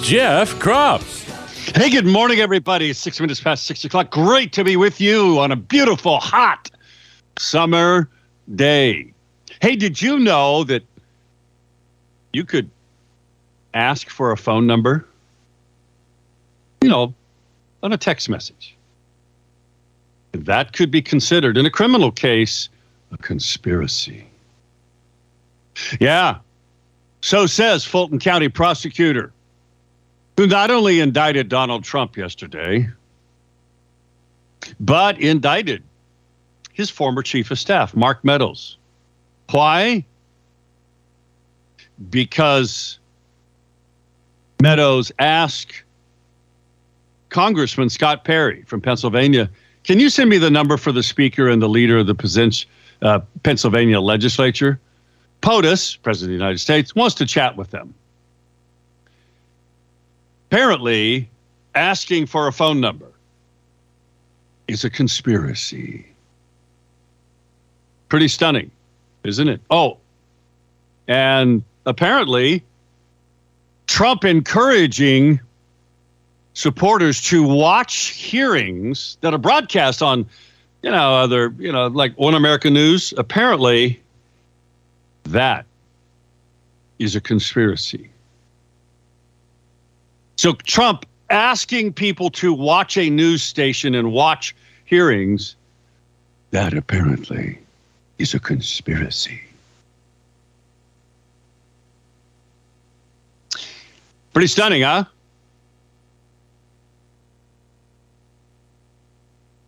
Jeff Kropf. Hey, good morning, everybody. Six minutes past six o'clock. Great to be with you on a beautiful, hot summer day. Hey, did you know that you could ask for a phone number? You know, on a text message. That could be considered, in a criminal case, a conspiracy. Yeah, so says Fulton County prosecutor, who not only indicted Donald Trump yesterday, but indicted his former chief of staff, Mark Meadows. Why? Because Meadows asked Congressman Scott Perry from Pennsylvania can you send me the number for the speaker and the leader of the uh, Pennsylvania legislature? POTUS, President of the United States, wants to chat with them. Apparently, asking for a phone number is a conspiracy. Pretty stunning, isn't it? Oh, and apparently, Trump encouraging supporters to watch hearings that are broadcast on, you know, other, you know, like One American News. Apparently, that is a conspiracy. So Trump asking people to watch a news station and watch hearings, that apparently is a conspiracy. Pretty stunning, huh?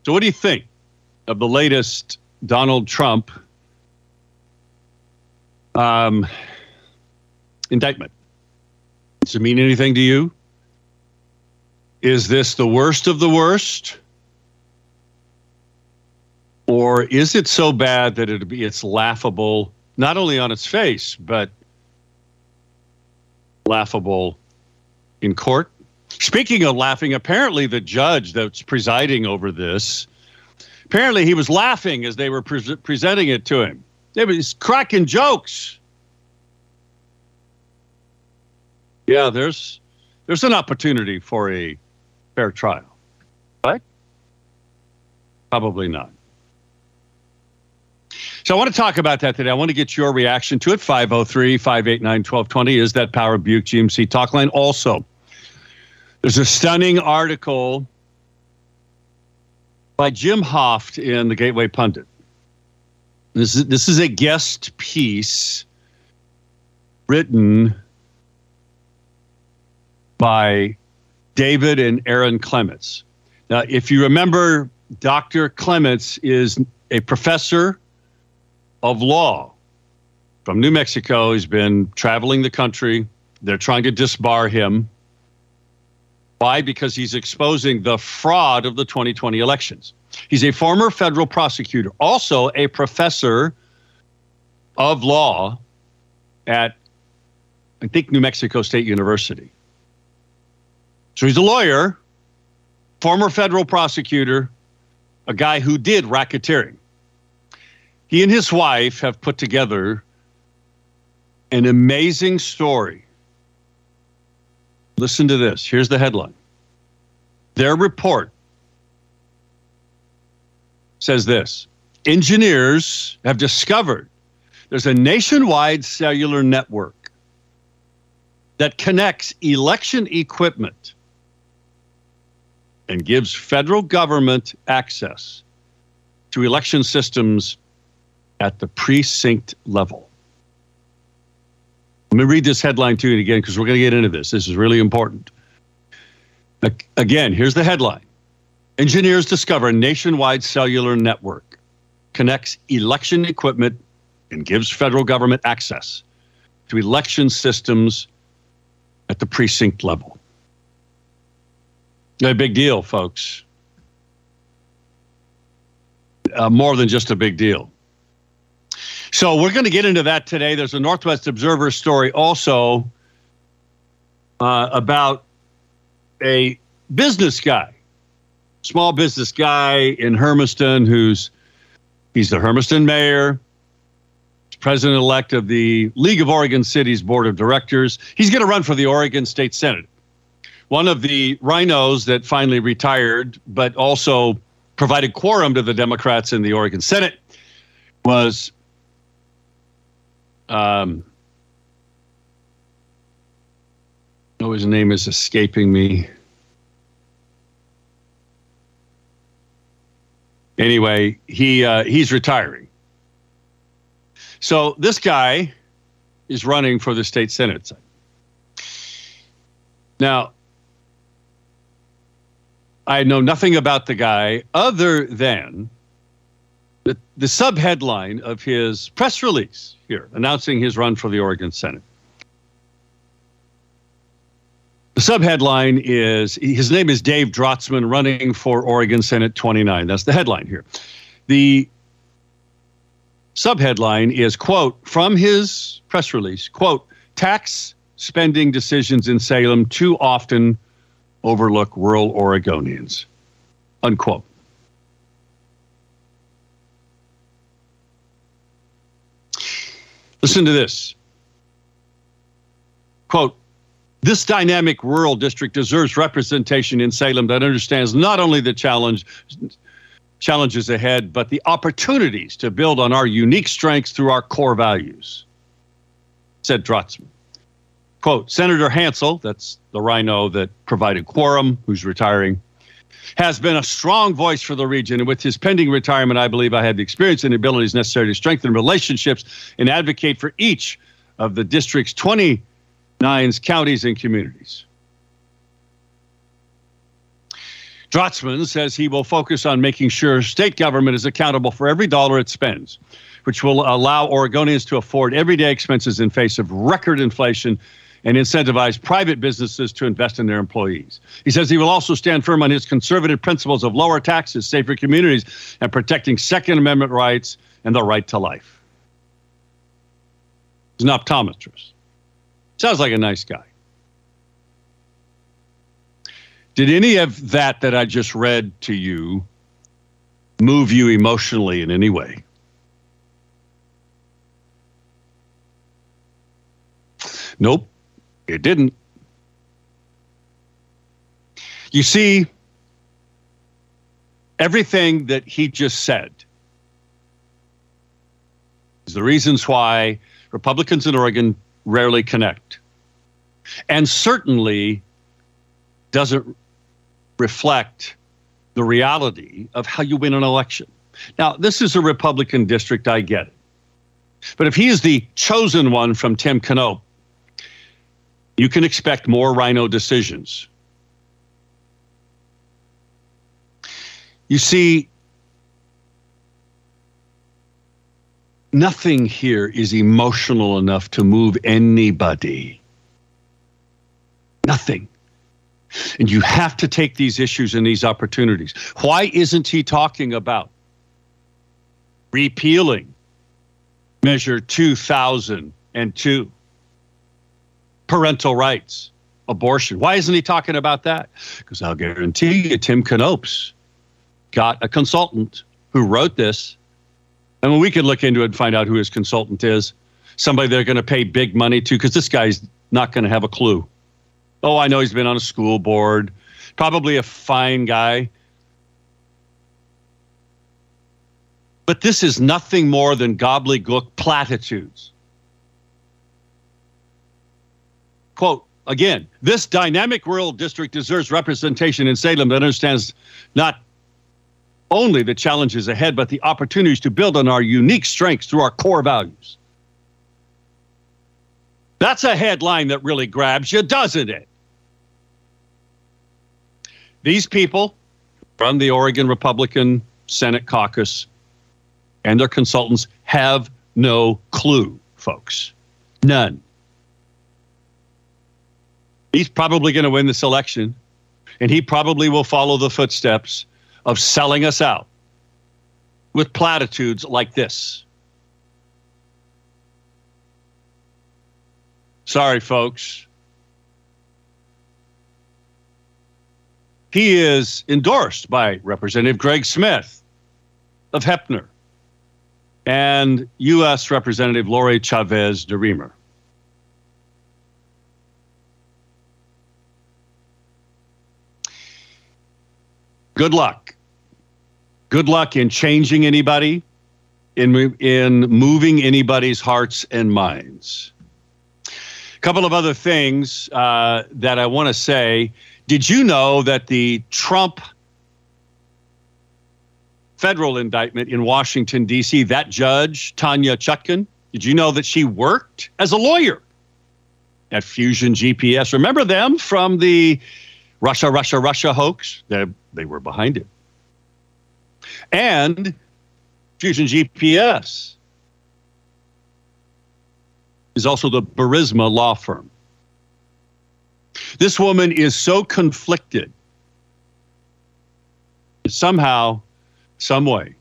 So, what do you think of the latest Donald Trump um, indictment? Does it mean anything to you? Is this the worst of the worst? Or is it so bad that it be it's laughable not only on its face, but laughable in court? Speaking of laughing, apparently the judge that's presiding over this, apparently he was laughing as they were pre- presenting it to him. They was cracking jokes. Yeah, there's there's an opportunity for a fair trial. Right? Probably not. So I want to talk about that today. I want to get your reaction to it. 503 589 1220 is that Power Buick GMC talk line. Also, there's a stunning article by Jim Hoft in the Gateway Pundit. This is, this is a guest piece written by David and Erin Clements. Now, if you remember, Dr. Clements is a professor of law from New Mexico. He's been traveling the country. They're trying to disbar him why? Because he's exposing the fraud of the 2020 elections. He's a former federal prosecutor, also a professor of law at, I think, New Mexico State University. So he's a lawyer, former federal prosecutor, a guy who did racketeering. He and his wife have put together an amazing story Listen to this. Here's the headline. Their report says this Engineers have discovered there's a nationwide cellular network that connects election equipment and gives federal government access to election systems at the precinct level. Let me read this headline to you again because we're going to get into this. This is really important. Again, here's the headline Engineers discover nationwide cellular network connects election equipment and gives federal government access to election systems at the precinct level. A big deal, folks. Uh, more than just a big deal. So we're going to get into that today. There's a Northwest Observer story also uh, about a business guy, small business guy in Hermiston who's he's the Hermiston mayor, president elect of the League of Oregon Cities Board of Directors. He's going to run for the Oregon State Senate. One of the RINOs that finally retired, but also provided quorum to the Democrats in the Oregon Senate, was um, oh, his name is escaping me. Anyway, he uh, he's retiring. So this guy is running for the state senate. Now, I know nothing about the guy other than the, the subheadline of his press release here announcing his run for the Oregon Senate. The subheadline is his name is Dave Drotzmann running for Oregon Senate 29. That's the headline here. The subheadline is quote from his press release quote tax spending decisions in salem too often overlook rural oregonians. Unquote. Listen to this. Quote this dynamic rural district deserves representation in salem that understands not only the challenge challenges ahead, but the opportunities to build on our unique strengths through our core values, said Drotzmann. Quote Senator Hansell, that's the RINO that provided quorum, who's retiring, has been a strong voice for the region. And with his pending retirement, I believe I have the experience and abilities necessary to strengthen relationships and advocate for each of the district's 29 counties and communities. Drotzmann says he will focus on making sure state government is accountable for every dollar it spends, which will allow Oregonians to afford everyday expenses in face of record inflation and incentivize private businesses to invest in their employees. He says he will also stand firm on his conservative principles of lower taxes, safer communities, and protecting Second Amendment rights and the right to life. He's an optometrist. Sounds like a nice guy. Did any of that that I just read to you move you emotionally in any way? Nope, it didn't. You see, everything that he just said is the reasons why Republicans in Oregon rarely connect. And certainly doesn't reflect the reality of how you win an election. Now, this is a Republican district, I get it. But if he is the chosen one from Tim Knopp, you can expect more RINO decisions. You see, nothing here is emotional enough to move anybody. Nothing. And you have to take these issues and these opportunities. Why isn't he talking about repealing Measure 2002, parental rights, abortion? Why isn't he talking about that? Because I'll guarantee you, Tim Knopp's got a consultant who wrote this. And we could look into it and find out who his consultant is. Somebody they're going to pay big money to, because this guy's not going to have a clue. Oh, I know he's been on a school board. Probably a fine guy. But this is nothing more than gobbledygook platitudes. Quote, again, this dynamic rural district deserves representation in Salem that understands not only the challenges ahead, but the opportunities to build on our unique strengths through our core values. That's a headline that really grabs you, doesn't it? These people from the Oregon Republican Senate caucus and their consultants have no clue, folks. None. He's probably going to win this election. And he probably will follow the footsteps of selling us out with platitudes like this. Sorry, folks. He is endorsed by Representative Greg Smith of Heppner and U.S. Representative Lori Chavez-DeRemer. Good luck. Good luck in changing anybody, in, in moving anybody's hearts and minds. A couple of other things uh, that I want to say. Did you know that the Trump federal indictment in Washington, D.C., that judge, Tanya Chutkan, did you know that she worked as a lawyer at Fusion GPS? Remember them from the Russia, Russia, Russia hoax? They, they were behind it. And Fusion GPS is also the Burisma law firm. This woman is so conflicted somehow some way.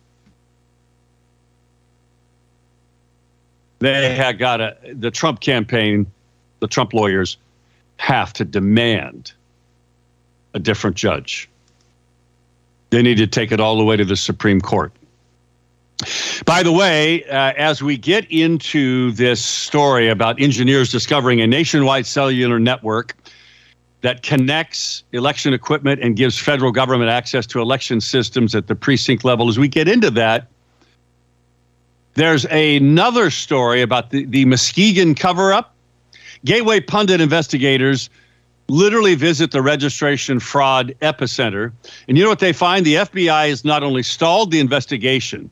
They had got a, the Trump campaign, the Trump lawyers have to demand a different judge. They need to take it all the way to the Supreme Court. By the way, uh, as we get into this story about engineers discovering a nationwide cellular network that connects election equipment and gives federal government access to election systems at the precinct level. As we get into that, there's another story about the, the Muskegon cover up. Gateway Pundit investigators literally visit the registration fraud epicenter. And you know what they find? The FBI has not only stalled the investigation,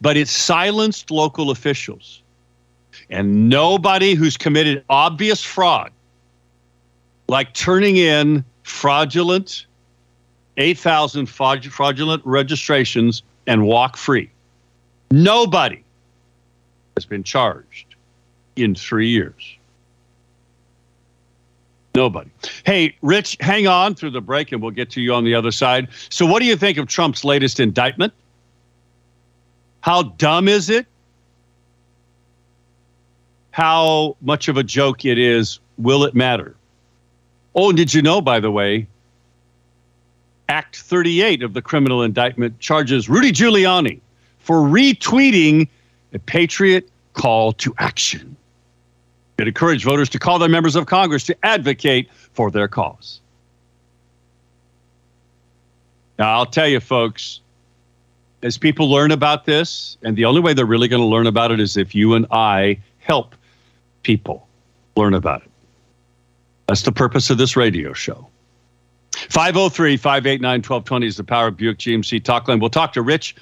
but it silenced local officials. And nobody who's committed obvious fraud like turning in fraudulent 8,000 fraudulent registrations and walk free. Nobody has been charged in three years. Nobody. Hey, Rich, hang on through the break and we'll get to you on the other side. So, what do you think of Trump's latest indictment? How dumb is it? How much of a joke it is? Will it matter? Oh, and did you know, by the way, Act 38 of the criminal indictment charges Rudy Giuliani for retweeting a patriot call to action. It encouraged voters to call their members of Congress to advocate for their cause. Now, I'll tell you, folks, as people learn about this, and the only way they're really going to learn about it is if you and I help people learn about it. That's the purpose of this radio show. 503 589 1220 is the Power of Buick GMC talk line. We'll talk to Rich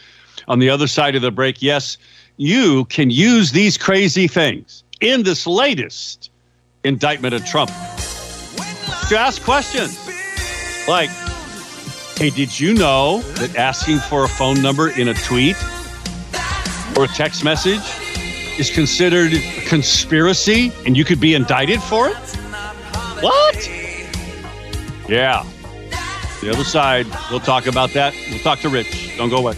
on the other side of the break. Yes, you can use these crazy things in this latest indictment of Trump to ask questions like, hey, did you know that asking for a phone number in a tweet or a text message is considered a conspiracy and you could be indicted for it? What? Yeah. The other side, we'll talk about that. We'll talk to Rich. Don't go away.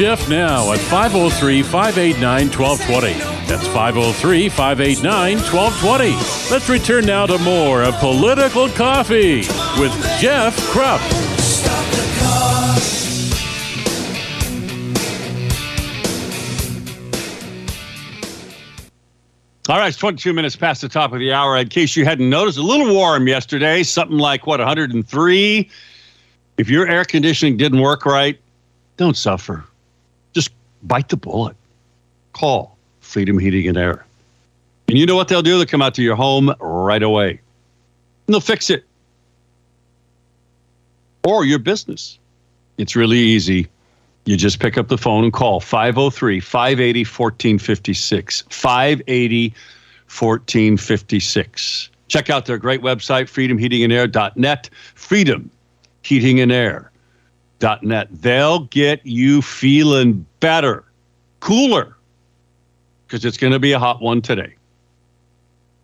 Jeff now at 503 589 1220. That's 503 589 1220. Let's return now to more of Political Coffee with Jeff Kropf. All right, it's 22 minutes past the top of the hour. In case you hadn't noticed, a little warm yesterday, something like what, 103? If your air conditioning didn't work right, don't suffer. Bite the bullet. Call Freedom Heating and Air. And you know what they'll do? They'll come out to your home right away. And they'll fix it. Or your business. It's really easy. You just pick up the phone and call 503 580 1456. 580 1456. Check out their great website, freedomheatingandair.net. Freedomheatingandair.net. They'll get you feeling better, cooler, because it's going to be a hot one today.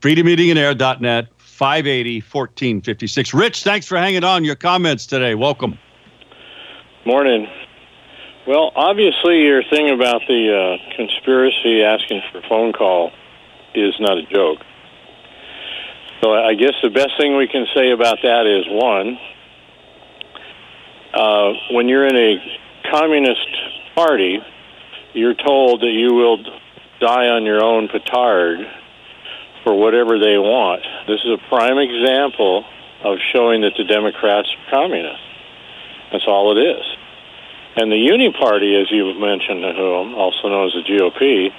Freedomheatingandair.net, 580 1456. Rich, thanks for hanging on. Your comments today. Welcome. Morning. Well, obviously, your thing about the uh, conspiracy asking for a phone call is not a joke. So I guess the best thing we can say about that is one, uh, when you're in a communist party, you're told that you will die on your own petard for whatever they want. This is a prime example of showing that the Democrats are communists. That's all it is. And the Uni Party, as you mentioned, whom also known as the GOP,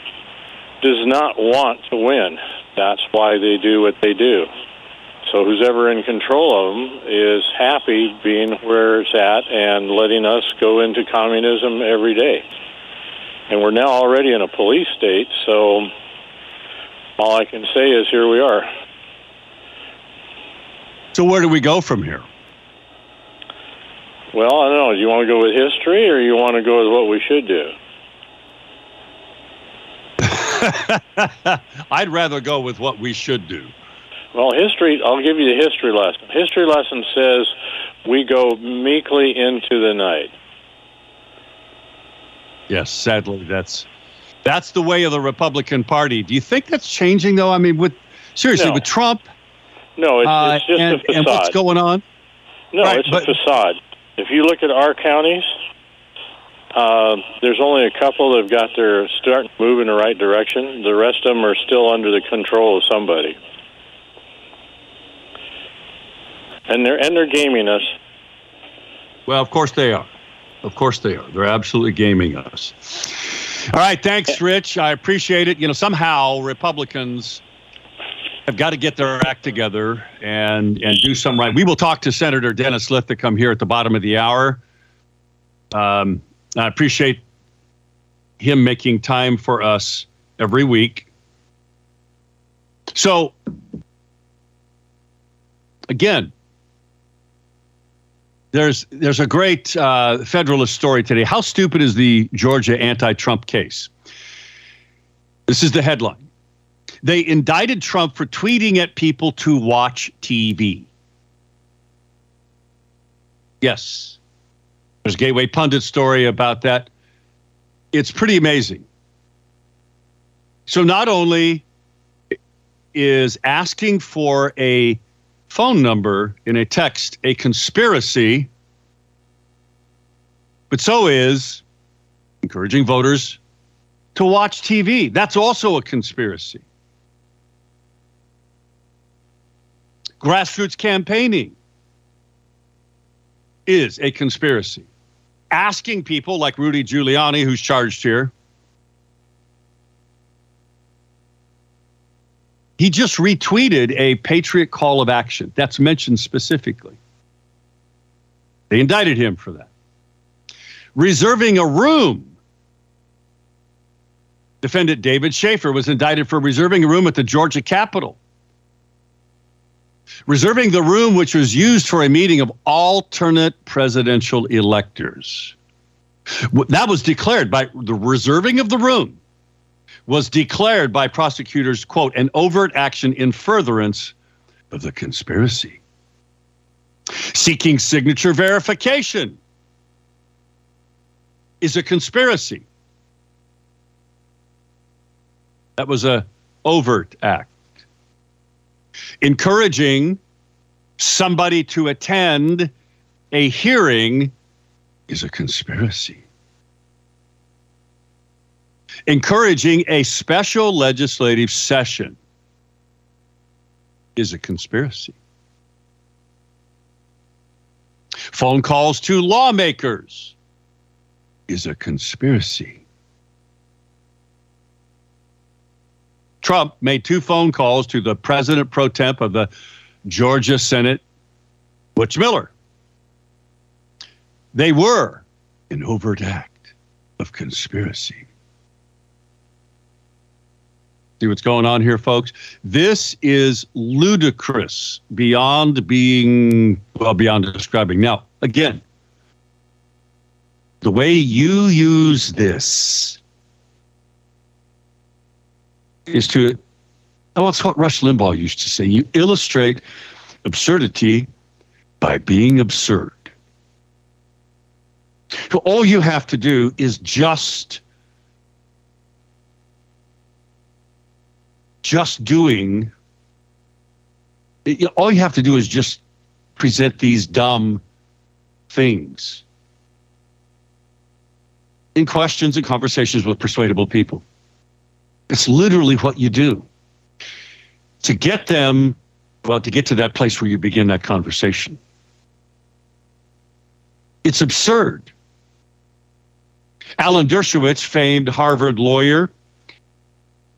does not want to win. That's why they do what they do. So who's ever in control of them is happy being where it's at and letting us go into communism every day. And we're now already in a police state, so all I can say is here we are. So where do we go from here? Well, I don't know. Do you want to go with history or you want to go with what we should do? I'd rather go with what we should do. Well, history, I'll give you the history lesson. History lesson says we go meekly into the night. Yes, sadly, that's that's the way of the Republican Party. Do you think that's changing, though? I mean, with seriously, No. with Trump No, it's, uh, it's just and, a facade. and what's going on? No, Right, it's but- a facade. If you look at our counties, uh, there's only a couple that have got their start moving in the right direction. The rest of them are still under the control of somebody, and they're and they're gaming us. Well, of course they are. Of course they are. They're absolutely gaming us. All right, thanks, Rich. I appreciate it. You know, somehow Republicans have got to get their act together and and do some right. We will talk to Senator Dennis Linthicum here at the bottom of the hour. Um, I appreciate him making time for us every week. So, again, there's there's a great uh, Federalist story today. How stupid is the Georgia anti-Trump case? This is the headline. They indicted Trump for tweeting at people to watch TV. Yes. There's a Gateway Pundit story about that. It's pretty amazing. So not only is asking for a phone number in a text a conspiracy, but so is encouraging voters to watch TV. That's also a conspiracy. Grassroots campaigning is a conspiracy. Asking people like Rudy Giuliani, who's charged here, he just retweeted a Patriot call of action. That's mentioned specifically. They indicted him for that. Reserving a room. Defendant David Shafer was indicted for reserving a room at the Georgia Capitol. Reserving the room which was used for a meeting of alternate presidential electors. That was declared by the reserving of the room was declared by prosecutors, quote, an overt action in furtherance of the conspiracy. Seeking signature verification is a conspiracy. That was a overt act. Encouraging somebody to attend a hearing is a conspiracy encouraging a special legislative session is a conspiracy. Phone calls to lawmakers is a conspiracy. Trump made two phone calls to the president pro temp of the Georgia Senate, Butch Miller. They were an overt act. of conspiracy. See what's going on here, folks? This is ludicrous beyond being, well, beyond describing. Now, again, the way you use this is to, oh, it's what Rush Limbaugh used to say you illustrate absurdity by being absurd. So all you have to do is just just doing all you have to do is just present these dumb things in questions and conversations with persuadable people. It's literally what you do to get them, well, to get to that place where you begin that conversation. It's absurd. Alan Dershowitz, famed Harvard lawyer,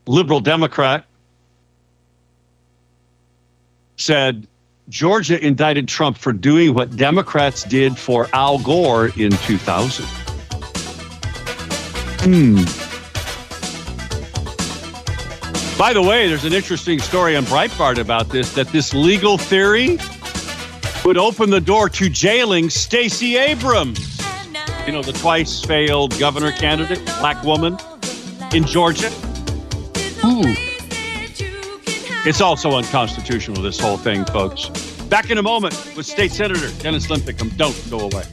liberal Democrat, said Georgia indicted Trump for doing what Democrats did for Al Gore in 2000. Hmm. By the way, there's an interesting story on Breitbart about this that this legal theory would open the door to jailing Stacey Abrams. You know, the twice failed governor candidate, black woman in Georgia. Ooh. It's also unconstitutional, this whole thing, folks. Back in a moment with State Senator Dennis Linthicum. Don't go away.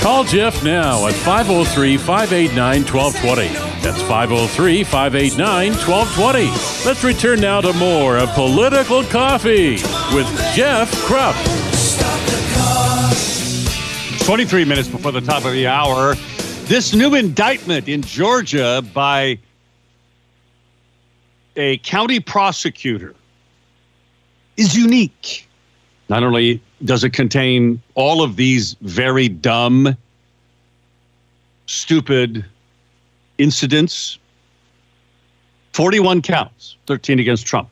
Call Jeff now at 503 589 1220. That's 503 589 1220. Let's return now to more of Political Coffee with Jeff Kropf. 23 minutes before the top of the hour. This new indictment in Georgia by a county prosecutor is unique. Not only does it contain all of these very dumb, stupid incidents, 41 counts, 13 against Trump.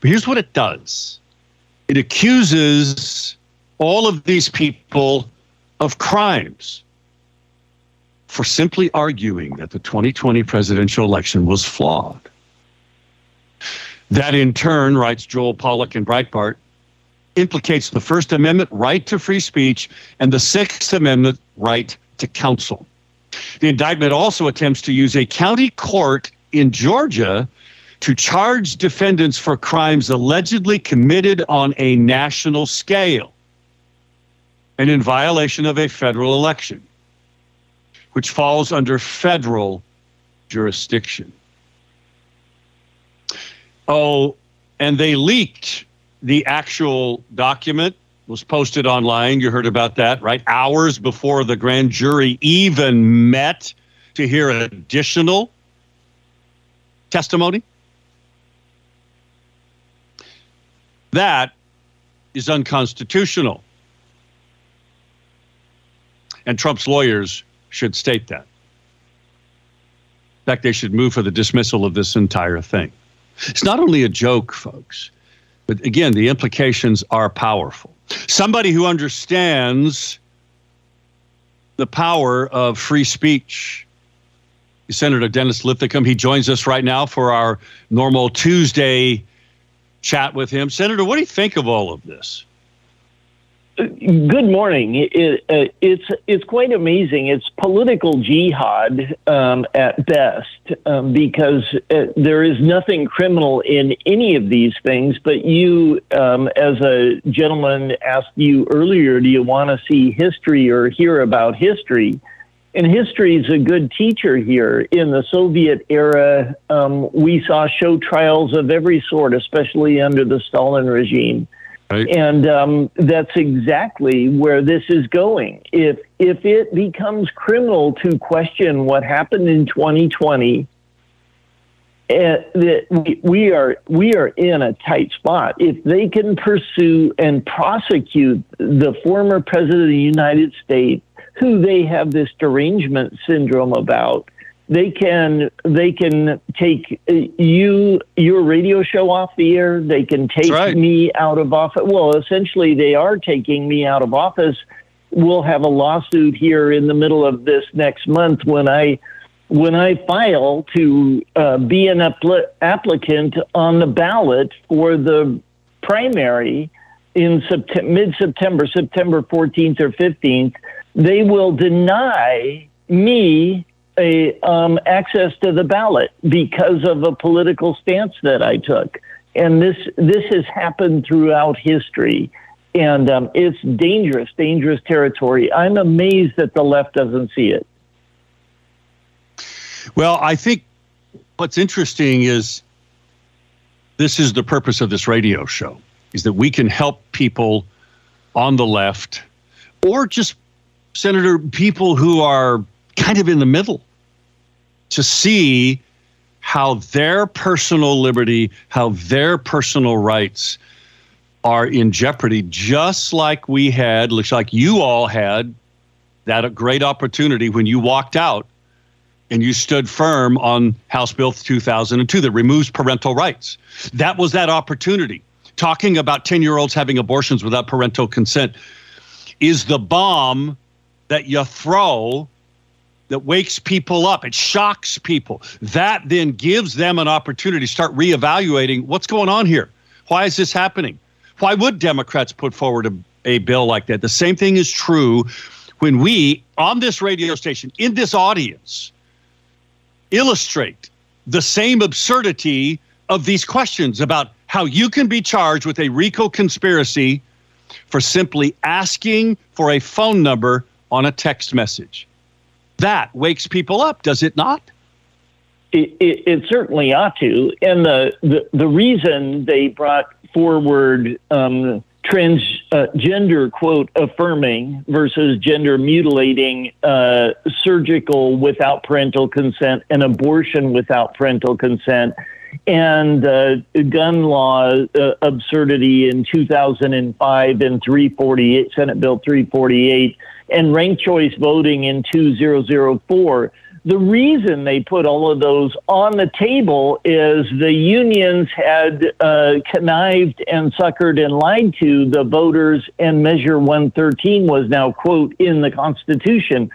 But here's what it does it accuses all of these people of crimes for simply arguing that the 2020 presidential election was flawed. That in turn, writes Joel Pollak in Breitbart, implicates the First Amendment right to free speech and the Sixth Amendment right to counsel. The indictment also attempts to use a county court in Georgia to charge defendants for crimes allegedly committed on a national scale and in violation of a federal election, which falls under federal jurisdiction. Oh, and they leaked the actual document was posted online. You heard about that, right? Hours before the grand jury even met to hear additional testimony. That is unconstitutional. And Trump's lawyers should state that. In fact, they should move for the dismissal of this entire thing. It's not only a joke, folks, but again, the implications are powerful. Somebody who understands the power of free speech. Senator Dennis Linthicum, he joins us right now for our normal Tuesday chat with him. Senator, what do you think of all of this? Good morning. It, uh, it's it's quite amazing. It's political jihad um, at best um, because uh, there is nothing criminal in any of these things. But you, um, as a gentleman asked you earlier, do you want to see history or hear about history? And history is a good teacher here. In the Soviet era, um, we saw show trials of every sort, especially under the Stalin regime. Right. And um, that's exactly where this is going. If if it becomes criminal to question what happened in 2020, uh, we, we are we are in a tight spot. If they can pursue and prosecute the former president of the United States who they have this derangement syndrome about. They can they can take uh, you your radio show off the air. They can take right. me out of office. Well, essentially, they are taking me out of office. We'll have a lawsuit here in the middle of this next month when I when I file to uh, be an appli- applicant on the ballot for the primary in sept- mid September, September 14th or 15th, they will deny me a um, access to the ballot because of a political stance that I took. And this this has happened throughout history, and um, it's dangerous, dangerous territory. I'm amazed that the left doesn't see it. Well, I think what's interesting is this is the purpose of this radio show is that we can help people on the left or just senator people who are kind of in the middle to see how their personal liberty, how their personal rights are in jeopardy, just like we had, looks like you all had that great opportunity when you walked out and you stood firm on House Bill 2002 that removes parental rights. That was that opportunity. Talking about 10 year olds having abortions without parental consent is the bomb that you throw that wakes people up. It shocks people. That then gives them an opportunity to start reevaluating what's going on here. Why is this happening? Why would Democrats put forward a, a bill like that? The same thing is true when we, on this radio station, in this audience, illustrate the same absurdity of these questions about how you can be charged with a RICO conspiracy for simply asking for a phone number on a text message. That wakes people up, does it not? It, it, it certainly ought to. And the, the, the reason they brought forward um, transgender uh, quote affirming versus gender mutilating uh, surgical without parental consent and abortion without parental consent and uh, gun law uh, absurdity in 2005 and 348 Senate Bill 348 and ranked choice voting in 2004 the reason they put all of those on the table is the unions had uh, connived and suckered and lied to the voters, and Measure 113 was now, quote, in the Constitution.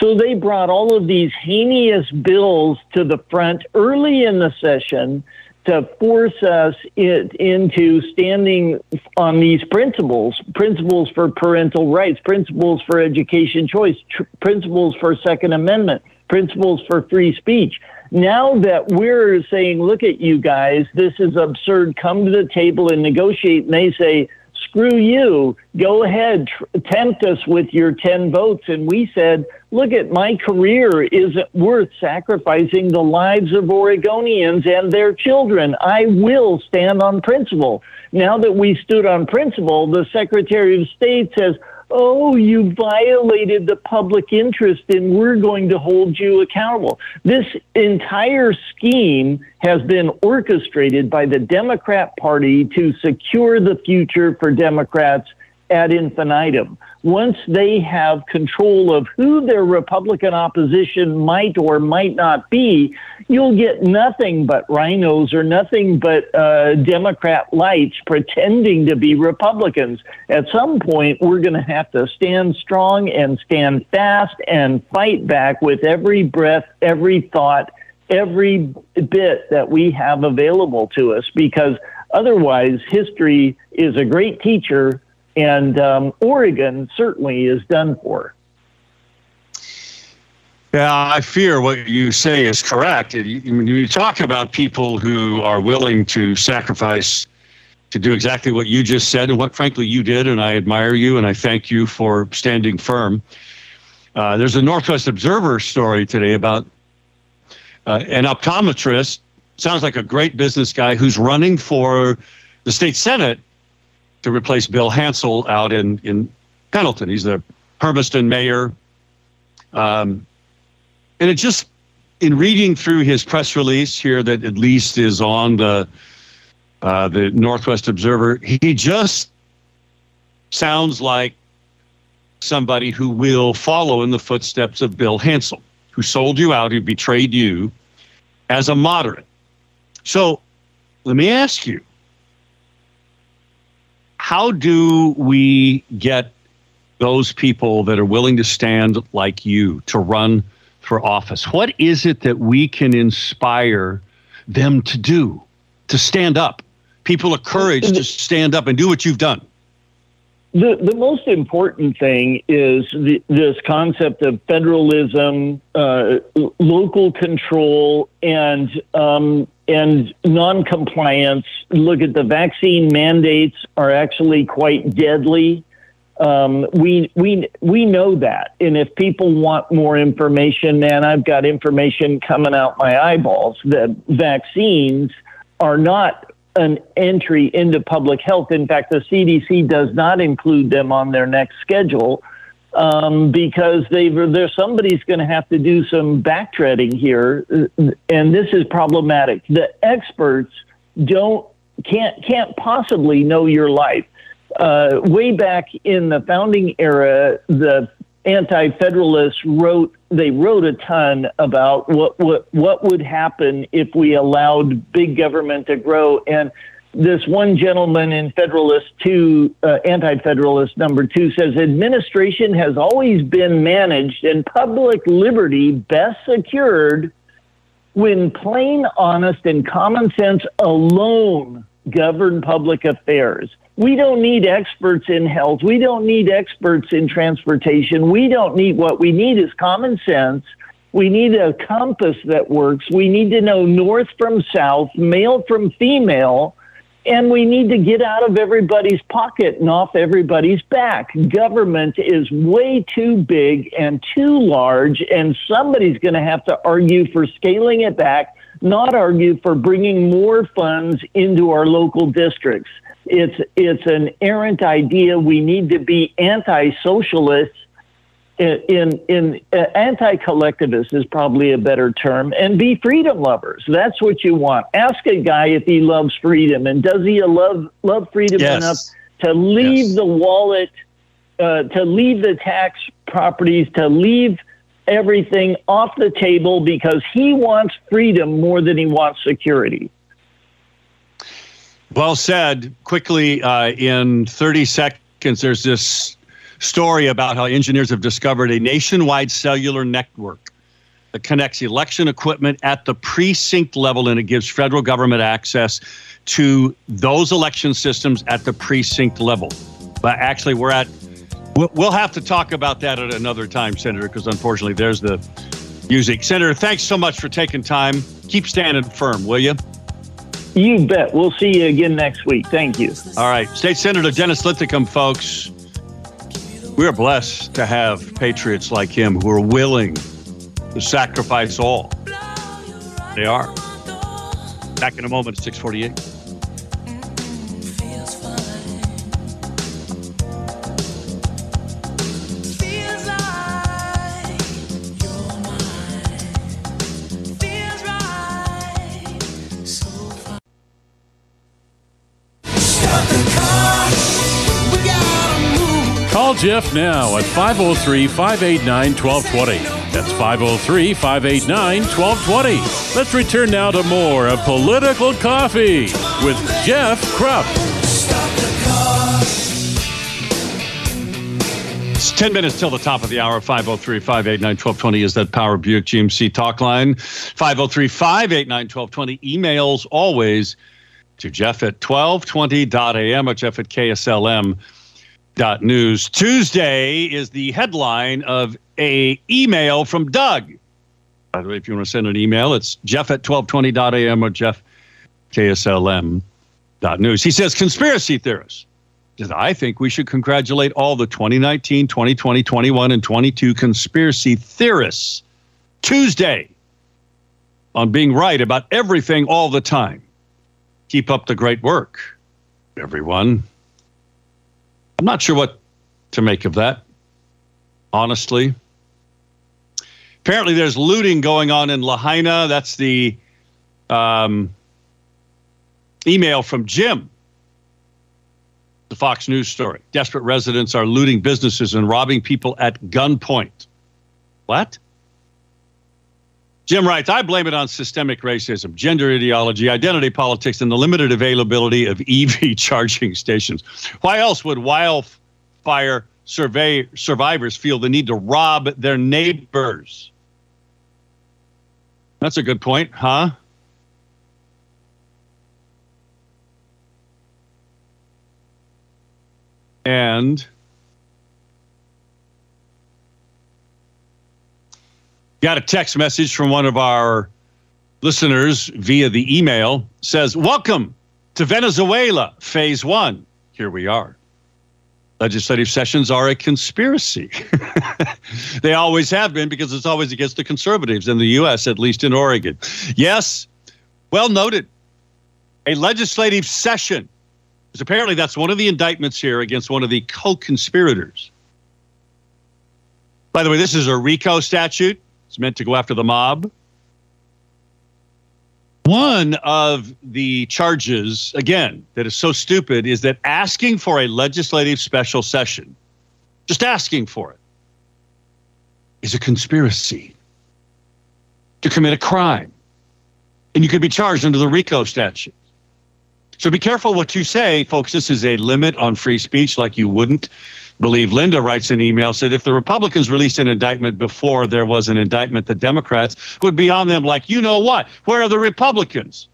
So they brought all of these heinous bills to the front early in the session to force us it into standing on these principles principles for parental rights, principles for education choice, tr- principles for Second Amendment principles for free speech. Now that we're saying, look at you guys, this is absurd, come to the table and negotiate, and they say, screw you, go ahead, tr- tempt us with your 10 votes. And we said, look at my career isn't worth sacrificing the lives of Oregonians and their children. I will stand on principle. Now that we stood on principle, the Secretary of State says, oh, you violated the public interest and we're going to hold you accountable. This entire scheme has been orchestrated by the Democrat Party to secure the future for Democrats ad infinitum once they have control of who their Republican opposition might or might not be, you'll get nothing but RINOs or nothing but uh, Democrat lights pretending to be Republicans. At some point, we're going to have to stand strong and stand fast and fight back with every breath, every thought, every bit that we have available to us because otherwise history is a great teacher and um, Oregon certainly is done for. Yeah, I fear what you say is correct. When you talk about people who are willing to sacrifice to do exactly what you just said and what, frankly, you did, and I admire you and I thank you for standing firm. Uh, there's a Northwest Observer story today about uh, an optometrist, sounds like a great business guy, who's running for the state Senate to replace Bill Hansell out in, in Pendleton. He's the Hermiston mayor. Um, and it just, in reading through his press release here, that at least is on the uh, the Northwest Observer, he just sounds like somebody who will follow in the footsteps of Bill Hansell, who sold you out, who betrayed you as a moderate. So let me ask you how do we get those people that are willing to stand like you to run for office? What is it that we can inspire them to do, to stand up? People of courage to stand up and do what you've done. The, the most important thing is the, this concept of federalism, uh, local control, and um, and non-compliance. Look at the vaccine mandates are actually quite deadly. Um, we we we know that, and if people want more information, man, I've got information coming out my eyeballs that vaccines are not an entry into public health. In fact, the CDC does not include them on their next schedule um, because they there's somebody's going to have to do some backtreading here, and this is problematic. The experts don't can't can't possibly know your life uh, way back in the founding era, the anti-federalists wrote they wrote a ton about what what what would happen if we allowed big government to grow and this one gentleman in Federalist 2, uh, Anti Federalist number 2, says administration has always been managed and public liberty best secured when plain, honest, and common sense alone govern public affairs. We don't need experts in health. We don't need experts in transportation. We don't need what we need is common sense. We need a compass that works. We need to know north from south, male from female, and we need to get out of everybody's pocket and off everybody's back. Government is way too big and too large, and somebody's going to have to argue for scaling it back, not argue for bringing more funds into our local districts. It's it's an errant idea. We need to be anti-socialists. In in, in uh, anti-collectivist is probably a better term, and be freedom lovers. That's what you want. Ask a guy if he loves freedom, and does he love love freedom yes. enough to leave yes. the wallet, uh, to leave the tax properties, to leave everything off the table because he wants freedom more than he wants security. Well said. Quickly, uh, in 30 seconds, there's this story about how engineers have discovered a nationwide cellular network that connects election equipment at the precinct level and it gives federal government access to those election systems at the precinct level. But actually, we're at, we'll have to talk about that at another time, Senator, because unfortunately, there's the music. Senator, thanks so much for taking time. Keep standing firm, will you? You bet. We'll see you again next week. Thank you. All right. State Senator Dennis Linthicum, folks. We are blessed to have patriots like him who are willing to sacrifice all. They are. Back in a moment at 648. Jeff now at 503 589 1220. That's 503 589 1220. Let's return now to more of Political Coffee with Jeff Kropf. It's 10 minutes till the top of the hour. 503 589 1220 is that Power Buick GMC talk line. 503 589 1220. Emails always to Jeff at 1220.am or Jeff at KSLM dot news. Tuesday is the headline of a email from Doug. By the way, if you want to send an email, it's jeff at 1220.am or jeff KSLM dot news. He says, conspiracy theorists. Says, I think we should congratulate all the 2019, 2020, 21, and 22 conspiracy theorists Tuesday on being right about everything all the time. Keep up the great work, everyone. I'm not sure what to make of that, honestly. Apparently, there's looting going on in Lahaina. That's the um, email from Jim. The Fox News story. Desperate residents are looting businesses and robbing people at gunpoint. What? Jim writes, I blame it on systemic racism, gender ideology, identity politics, and the limited availability of EV charging stations. Why else would wildfire survey survivors feel the need to rob their neighbors? That's a good point, huh? And got a text message from one of our listeners via the email says, Welcome to Venezuela, phase one. Here we are. Legislative sessions are a conspiracy. they always have been because it's always against the conservatives in the U.S., at least in Oregon. Yes, well noted. A legislative session because apparently that's one of the indictments here against one of the co conspirators. By the way, this is a RICO statute. It's meant to go after the mob. One of the charges, again, that is so stupid is that asking for a legislative special session, just asking for it, is a conspiracy to commit a crime. And you could be charged under the RICO statute. So be careful what you say, folks. This is a limit on free speech, like you wouldn't believe. Linda writes an email said if the Republicans released an indictment before there was an indictment, the Democrats would be on them like, you know what? Where are the Republicans?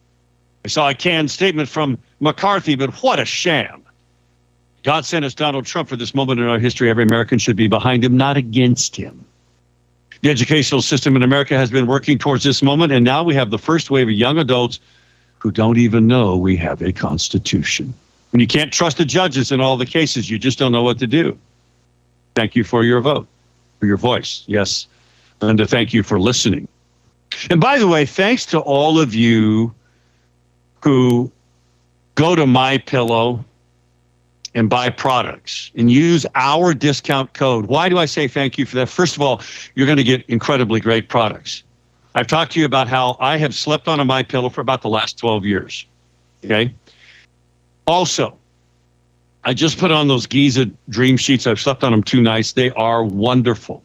I saw a canned statement from McCarthy, but what a sham. God sent us Donald Trump for this moment in our history. Every American should be behind him, not against him. The educational system in America has been working towards this moment, and now we have the first wave of young adults who don't even know we have a constitution. And you can't trust the judges in all the cases, you just don't know what to do. Thank you for your vote, for your voice. Yes. And to thank you for listening. And by the way, thanks to all of you who go to my pillow and buy products and use our discount code. Why do I say thank you for that? First of all, you're going to get incredibly great products. I've talked to you about how I have slept on a my pillow for about the last 12 years. Okay. Also, I just put on those Giza dream sheets. I've slept on them two nights. They are wonderful.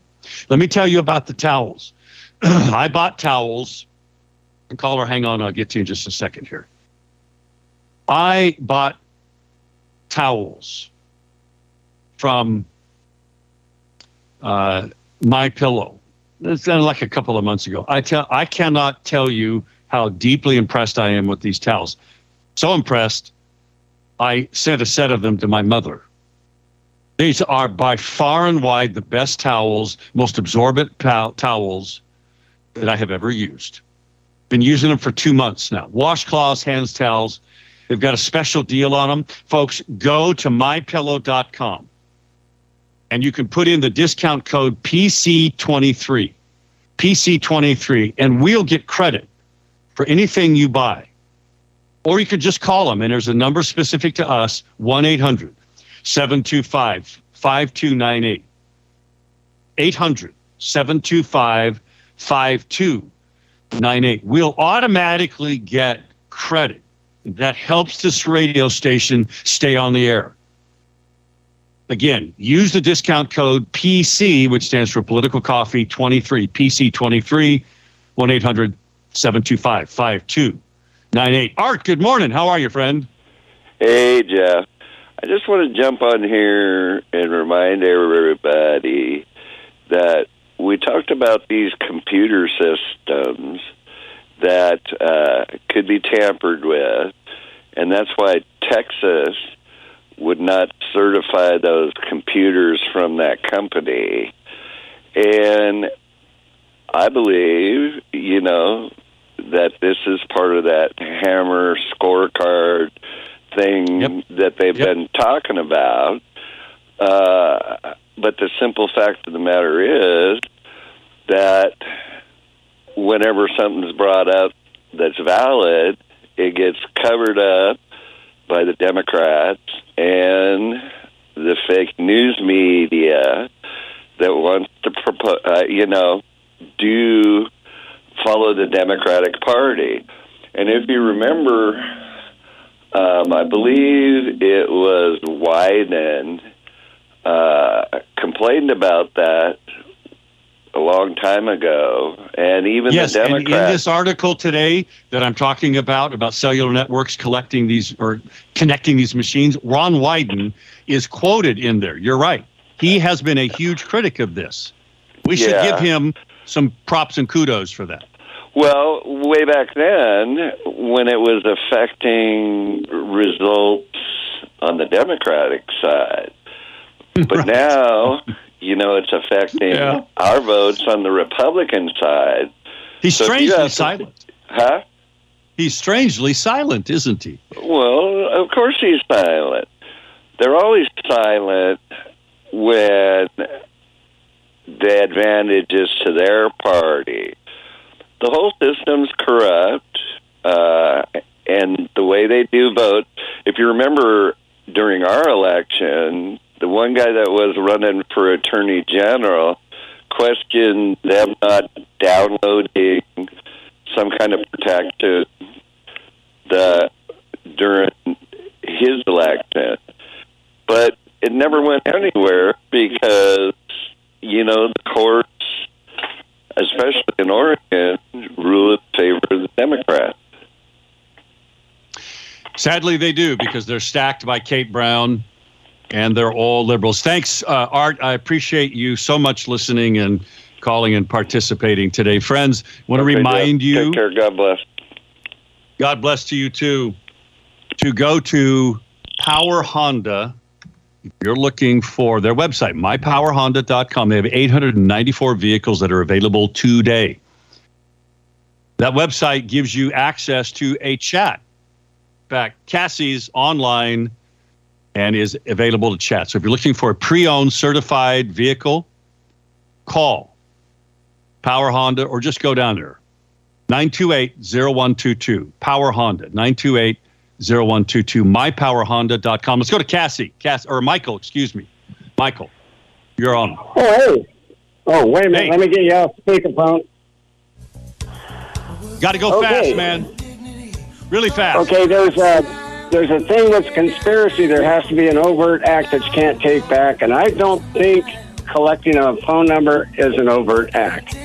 Let me tell you about the towels. I bought towels. Caller, hang on, I'll get to you in just a second here. I bought towels from uh, my pillow it's like a couple of months ago. I tell I cannot tell you how deeply impressed I am with these towels. So impressed, I sent a set of them to my mother. These are by far and wide the best towels, most absorbent tow- towels that I have ever used. Been using them for two months now. Washcloths, hands towels. They've got a special deal on them. Folks, go to mypillow.com and you can put in the discount code PC23, PC23, and we'll get credit for anything you buy. Or you could just call them, and there's a number specific to us 1 800 725 5298. 800 725 5298. We'll automatically get credit. That helps this radio station stay on the air. Again, use the discount code PC, which stands for Political Coffee 23, PC 23, 1 800 725 5298. Art, good morning. How are you, friend? Hey, Jeff. I just want to jump on here and remind everybody that we talked about these computer systems that uh, could be tampered with, and that's why Texas would not certify those computers from that company. And I believe, you know, that this is part of that hammer scorecard thing yep. that they've yep. been talking about. Uh, but the simple fact of the matter is that whenever something's brought up that's valid, it gets covered up by the Democrats and the fake news media that wants to propose, uh, you know, do follow the Democratic Party. And if you remember, um, I believe it was Wyden, uh, complained about that a long time ago, and even yes, the and in Democrats. this article today that I'm talking about about cellular networks collecting these or connecting these machines, Ron Wyden is quoted in there. You're right. He has been a huge critic of this. We should Yeah. give him some props and kudos for that. Well, way back then, when it was affecting results on the Democratic side, but Right. now, you know, it's affecting Yeah. our votes on the Republican side. He's So strangely to- silent. Huh? He's strangely silent, isn't he? Well, of course he's silent. They're always silent when the advantages to their party. The whole system's corrupt, uh, and the way they do vote. If you remember during our election, the one guy that was running for attorney general questioned them not downloading some kind of protection the during his election, but it never went anywhere because you know the courts, especially in Oregon, rule in favor of the Democrats. Sadly, they do because they're stacked by Kate Brown and they're all liberals. Thanks, uh, Art. I appreciate you so much listening and calling and participating today. Friends, want to Okay, remind you. Take care. God bless. God bless to you too. To go to Power Honda, you're looking for their website, mypowerhonda.com. They have 894 vehicles that are available today. That website gives you access to a chat. In fact, Cassie's online and is available to chat. So if you're looking for a pre-owned certified vehicle, call Power Honda or just go down there. 928-0122. Power Honda. 928-0122. MyPowerHonda.com. Let's go to Cassie. Cass or Michael, excuse me. Michael, you're on. Oh, hey. Oh, wait a minute. Hey. Let me get you off the speakerphone. Got to go Okay. fast, man. Really fast. Okay, there's a there's a thing with conspiracy. There has to be an overt act that you can't take back, and I don't think collecting a phone number is an overt act.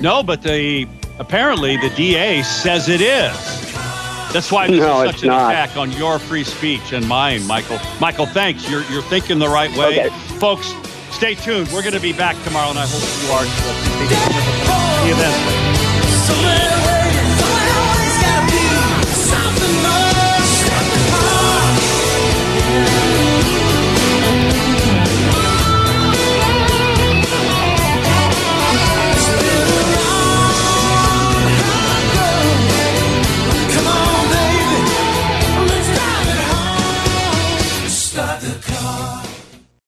No, but the apparently the DA says it is. That's why this No, is it's such an not. attack on your free speech and mine, Michael. Michael, thanks. You're you're thinking the right way, Okay. folks. Stay tuned. We're going to be back tomorrow, and I hope you are. See you then. Something more, something more.